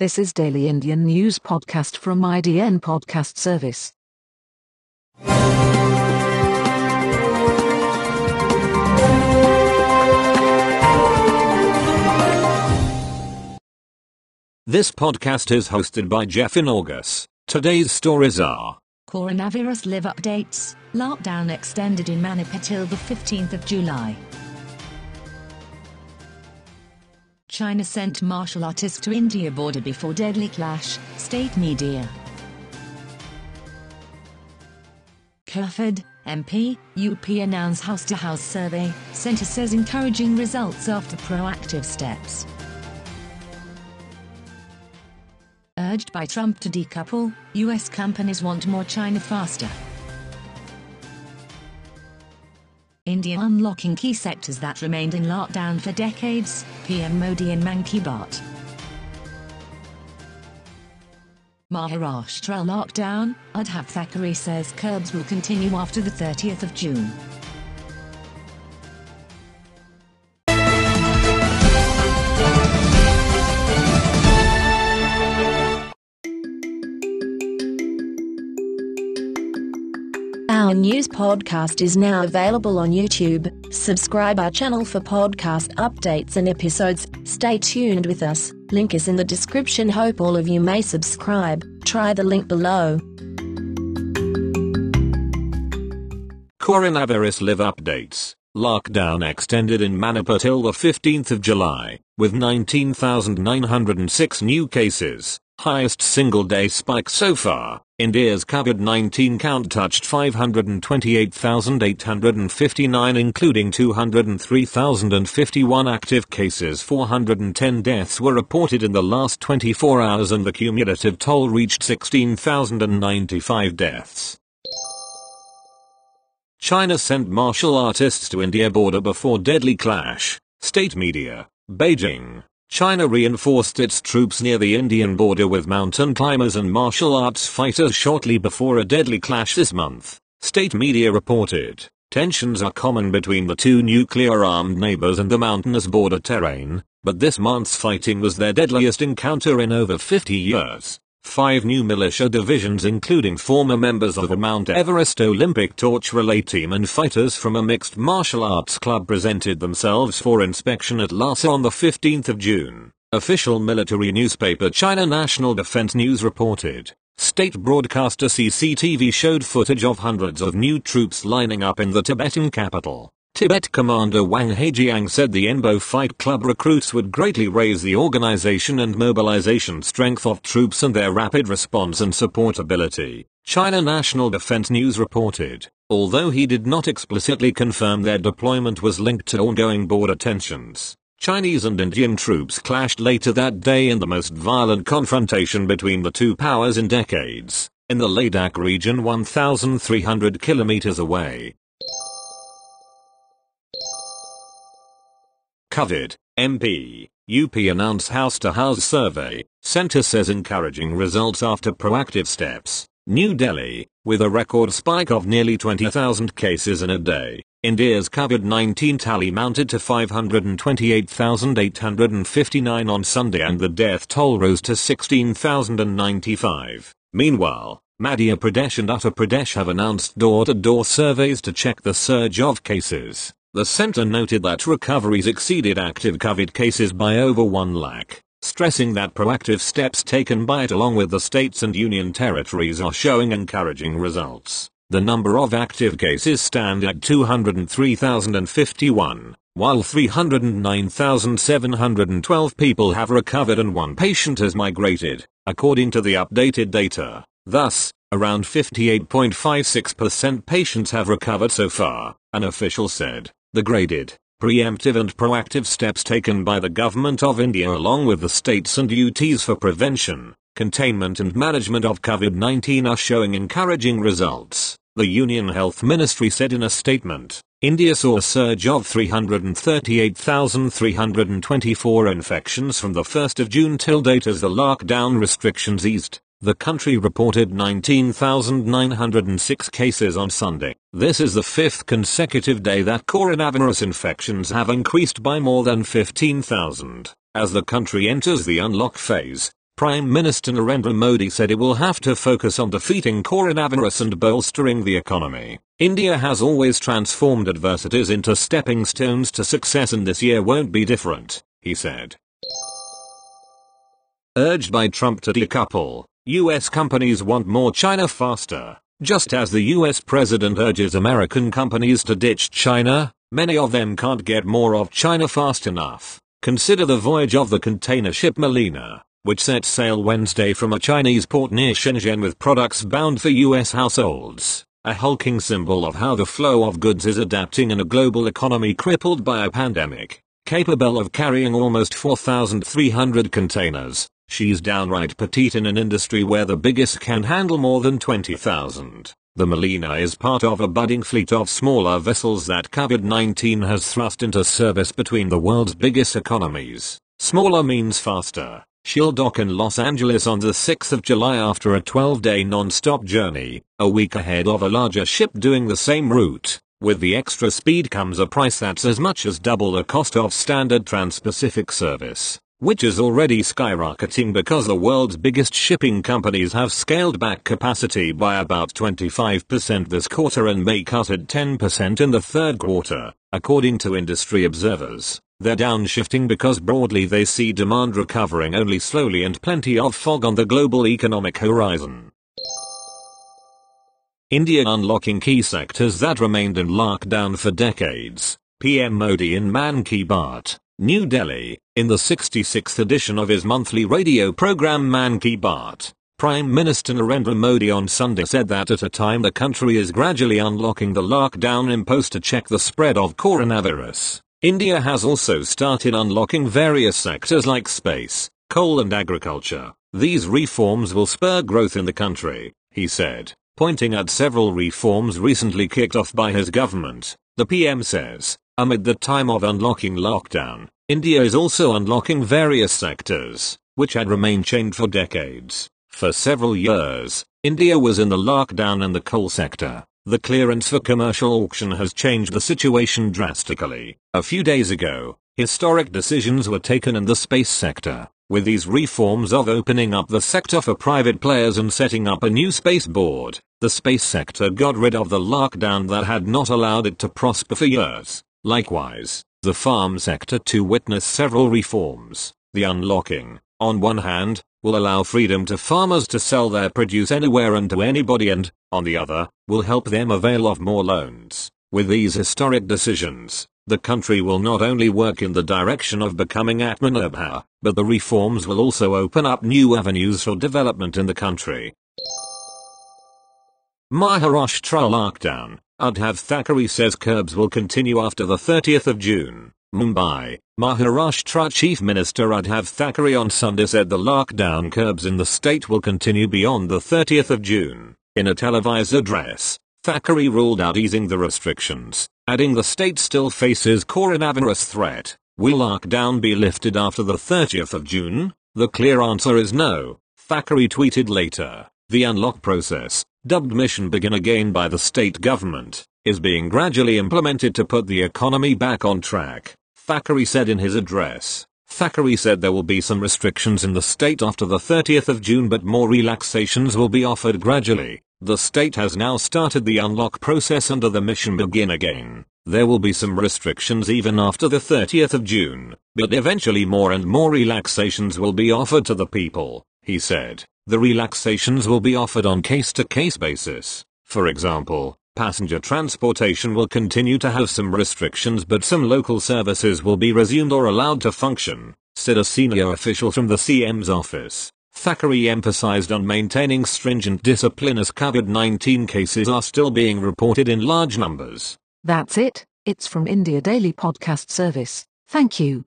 This is Daily Indian News Podcast from IDN Podcast Service. This podcast is hosted by Jeff in August. Today's stories are Coronavirus live updates. Lockdown extended in Manipur till the 15th of July. China sent martial artists to India border before deadly clash, state media. Kerford, MP, UP announce house-to-house survey, centre says encouraging results after proactive steps. Urged by Trump to decouple, US companies want more China faster. India unlocking key sectors that remained in lockdown for decades, PM Modi in Man Ki. Maharashtra lockdown, Uddhav Thackeray says curbs will continue after the 30th of June. Our news podcast is now available on YouTube. Subscribe our channel for podcast updates and episodes. Stay tuned with us. Link is in the description. Hope all of you may subscribe. Try the link below. Coronavirus live updates. Lockdown extended in Manipur till the 15th of July, with 19,906 new cases, highest single day spike so far. India's COVID-19 count touched 528,859 including 203,051 active cases 410 deaths were reported in the last 24 hours and the cumulative toll reached 16,095 deaths. China sent martial artists to India border before deadly clash. State media. Beijing. China reinforced its troops near the Indian border with mountain climbers and martial arts fighters shortly before a deadly clash this month. State media reported. Tensions are common between the two nuclear armed neighbors and the mountainous border terrain, but this month's fighting was their deadliest encounter in over 50 years. Five new militia divisions including former members of a Mount Everest Olympic torch relay team and fighters from a mixed martial arts club presented themselves for inspection at Lhasa on the 15th of June. Official military newspaper China National Defense News reported. State broadcaster CCTV showed footage of hundreds of new troops lining up in the Tibetan capital. Tibet commander Wang Haijiang said the Enbo Fight Club recruits would greatly raise the organization and mobilization strength of troops and their rapid response and supportability. China National Defense News reported, although he did not explicitly confirm their deployment was linked to ongoing border tensions. Chinese and Indian troops clashed later that day in the most violent confrontation between the two powers in decades, in the Ladakh region 1,300 kilometers away. COVID, MP, UP announce house-to-house survey, centre says encouraging results after proactive steps. New Delhi, with a record spike of nearly 20,000 cases in a day, India's COVID-19 tally mounted to 528,859 on Sunday and the death toll rose to 16,095. Meanwhile, Madhya Pradesh and Uttar Pradesh have announced door-to-door surveys to check the surge of cases. The center noted that recoveries exceeded active COVID cases by over 1 lakh, stressing that proactive steps taken by it along with the states and union territories are showing encouraging results. The number of active cases stand at 203,051, while 309,712 people have recovered and one patient has migrated, according to the updated data. Thus, around 58.56% patients have recovered so far, an official said. The graded, preemptive and proactive steps taken by the government of India along with the states and UTs for prevention, containment and management of COVID-19 are showing encouraging results, the Union Health Ministry said in a statement. India saw a surge of 338,324 infections from the 1st of June till date as the lockdown restrictions eased. The country reported 19,906 cases on Sunday. This is the fifth consecutive day that coronavirus infections have increased by more than 15,000. As the country enters the unlock phase, Prime Minister Narendra Modi said it will have to focus on defeating coronavirus and bolstering the economy. India has always transformed adversities into stepping stones to success and this year won't be different, he said. Urged by Trump to decouple, US companies want more China faster. Just as the US president urges American companies to ditch China, many of them can't get more of China fast enough. Consider the voyage of the container ship Melina, which set sail Wednesday from a Chinese port near Shenzhen with products bound for US households, a hulking symbol of how the flow of goods is adapting in a global economy crippled by a pandemic. Capable of carrying almost 4,300 containers, she's downright petite in an industry where the biggest can handle more than 20,000. The Melina is part of a budding fleet of smaller vessels that COVID-19 has thrust into service between the world's biggest economies. Smaller means faster. She'll dock in Los Angeles on the 6th of July after a 12-day non-stop journey, a week ahead of a larger ship doing the same route. With the extra speed comes a price that's as much as double the cost of standard Trans-Pacific service, which is already skyrocketing because the world's biggest shipping companies have scaled back capacity by about 25% this quarter and may cut it 10% in the third quarter, according to industry observers. They're downshifting because broadly they see demand recovering only slowly and plenty of fog on the global economic horizon. India unlocking key sectors that remained in lockdown for decades. PM Modi in Man Ki New Delhi, in the 66th edition of his monthly radio program Man Ki Baat. Prime Minister Narendra Modi on Sunday said that at a time the country is gradually unlocking the lockdown imposed to check the spread of coronavirus, India has also started unlocking various sectors like space, coal and agriculture. These reforms will spur growth in the country, he said, pointing at several reforms recently kicked off by his government. The PM says, amid the time of unlocking lockdown, India is also unlocking various sectors, which had remained chained for decades. For several years, India was in the lockdown in the coal sector. The clearance for commercial auction has changed the situation drastically. A few days ago, historic decisions were taken in the space sector, with these reforms of opening up the sector for private players and setting up a new space board. The space sector got rid of the lockdown that had not allowed it to prosper for years. Likewise, the farm sector to witness several reforms. The unlocking, on one hand, will allow freedom to farmers to sell their produce anywhere and to anybody and, on the other, will help them avail of more loans. With these historic decisions, the country will not only work in the direction of becoming Atmanirbhar, but the reforms will also open up new avenues for development in the country. Maharashtra lockdown. Uddhav Thackeray says curbs will continue after the 30th of June. Mumbai, Maharashtra Chief Minister Uddhav Thackeray on Sunday said the lockdown curbs in the state will continue beyond the 30th of June. In a televised address, Thackeray ruled out easing the restrictions, adding the state still faces coronavirus threat. Will lockdown be lifted after the 30th of June? The clear answer is no, Thackeray tweeted later. The unlock process, dubbed Mission Begin Again by the state government, is being gradually implemented to put the economy back on track. Thackeray said in his address. Thackeray said there will be some restrictions in the state after the 30th of June but more relaxations will be offered gradually. The state has now started the unlock process under the mission begin again. There will be some restrictions even after the 30th of June, but eventually more and more relaxations will be offered to the people, he said. The relaxations will be offered on case-to-case basis. For example, Passenger transportation will continue to have some restrictions but some local services will be resumed or allowed to function, said a senior official from the CM's office. Thackeray emphasized on maintaining stringent discipline as COVID-19 cases are still being reported in large numbers. That's it, it's from India Daily Podcast Service. Thank you.